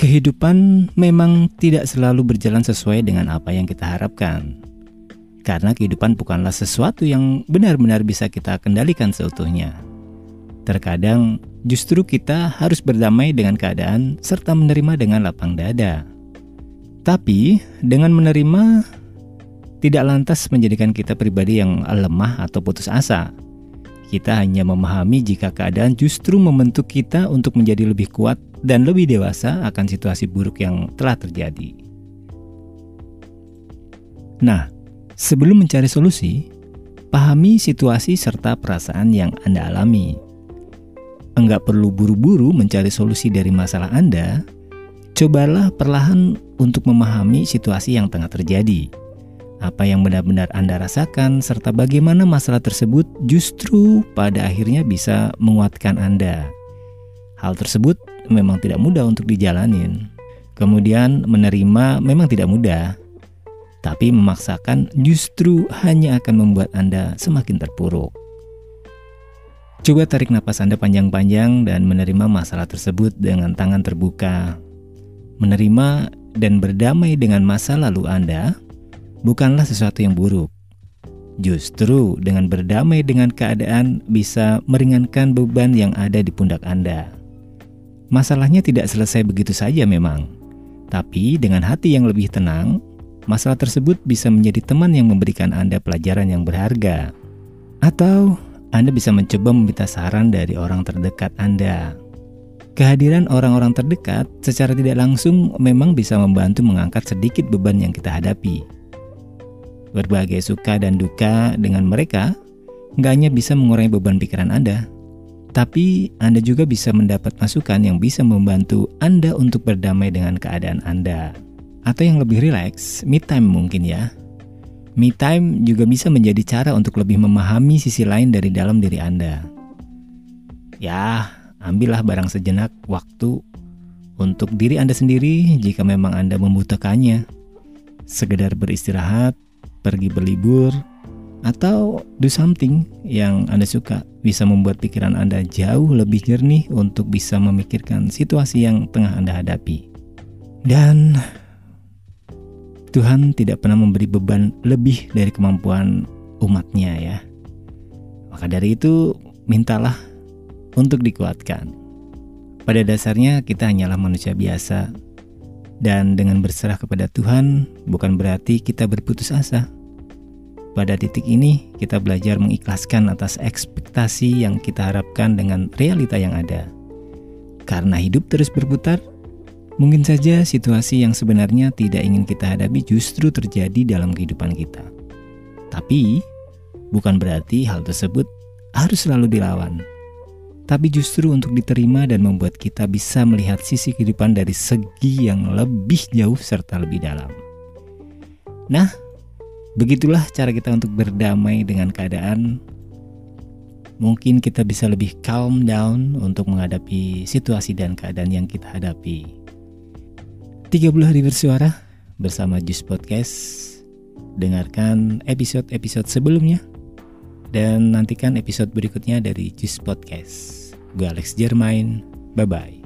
kehidupan memang tidak selalu berjalan sesuai dengan apa yang kita harapkan. Karena kehidupan bukanlah sesuatu yang benar-benar bisa kita kendalikan seutuhnya. Terkadang justru kita harus berdamai dengan keadaan serta menerima dengan lapang dada. Tapi dengan menerima tidak lantas menjadikan kita pribadi yang lemah atau putus asa. Kita hanya memahami jika keadaan justru membentuk kita untuk menjadi lebih kuat dan lebih dewasa akan situasi buruk yang telah terjadi. Nah, sebelum mencari solusi, pahami situasi serta perasaan yang Anda alami. Enggak perlu buru-buru mencari solusi dari masalah Anda, cobalah perlahan untuk memahami situasi yang tengah terjadi. Apa yang benar-benar Anda rasakan, serta bagaimana masalah tersebut justru pada akhirnya bisa menguatkan Anda. Hal tersebut memang tidak mudah untuk dijalanin. Kemudian menerima memang tidak mudah, tapi memaksakan justru hanya akan membuat Anda semakin terpuruk. Coba tarik napas Anda panjang-panjang dan menerima masalah tersebut dengan tangan terbuka. Menerima dan berdamai dengan masa lalu Anda bukanlah sesuatu yang buruk. Justru dengan berdamai dengan keadaan bisa meringankan beban yang ada di pundak Anda. Masalahnya tidak selesai begitu saja memang. Tapi dengan hati yang lebih tenang, masalah tersebut bisa menjadi teman yang memberikan Anda pelajaran yang berharga. Atau Anda bisa mencoba meminta saran dari orang terdekat Anda. Kehadiran orang-orang terdekat secara tidak langsung memang bisa membantu mengangkat sedikit beban yang kita hadapi. Berbagai suka dan duka dengan mereka nggak hanya bisa mengurangi beban pikiran Anda, tapi Anda juga bisa mendapat masukan yang bisa membantu Anda untuk berdamai dengan keadaan Anda. Atau yang lebih rileks, me time mungkin ya. Me time juga bisa menjadi cara untuk lebih memahami sisi lain dari dalam diri Anda. Ya, ambillah barang sejenak waktu untuk diri Anda sendiri jika memang Anda membutuhkannya. Sekedar beristirahat, pergi berlibur, atau do something yang Anda suka bisa membuat pikiran Anda jauh lebih jernih untuk bisa memikirkan situasi yang tengah Anda hadapi. Dan Tuhan tidak pernah memberi beban lebih dari kemampuan umatnya ya. Maka dari itu mintalah untuk dikuatkan. Pada dasarnya kita hanyalah manusia biasa dan dengan berserah kepada Tuhan bukan berarti kita berputus asa pada titik ini, kita belajar mengikhlaskan atas ekspektasi yang kita harapkan dengan realita yang ada. Karena hidup terus berputar, mungkin saja situasi yang sebenarnya tidak ingin kita hadapi justru terjadi dalam kehidupan kita. Tapi, bukan berarti hal tersebut harus selalu dilawan. Tapi justru untuk diterima dan membuat kita bisa melihat sisi kehidupan dari segi yang lebih jauh serta lebih dalam. Nah, Begitulah cara kita untuk berdamai dengan keadaan. Mungkin kita bisa lebih calm down untuk menghadapi situasi dan keadaan yang kita hadapi. 30 hari bersuara bersama Jus Podcast. Dengarkan episode-episode sebelumnya dan nantikan episode berikutnya dari Jus Podcast. Gue Alex Jermain. Bye bye.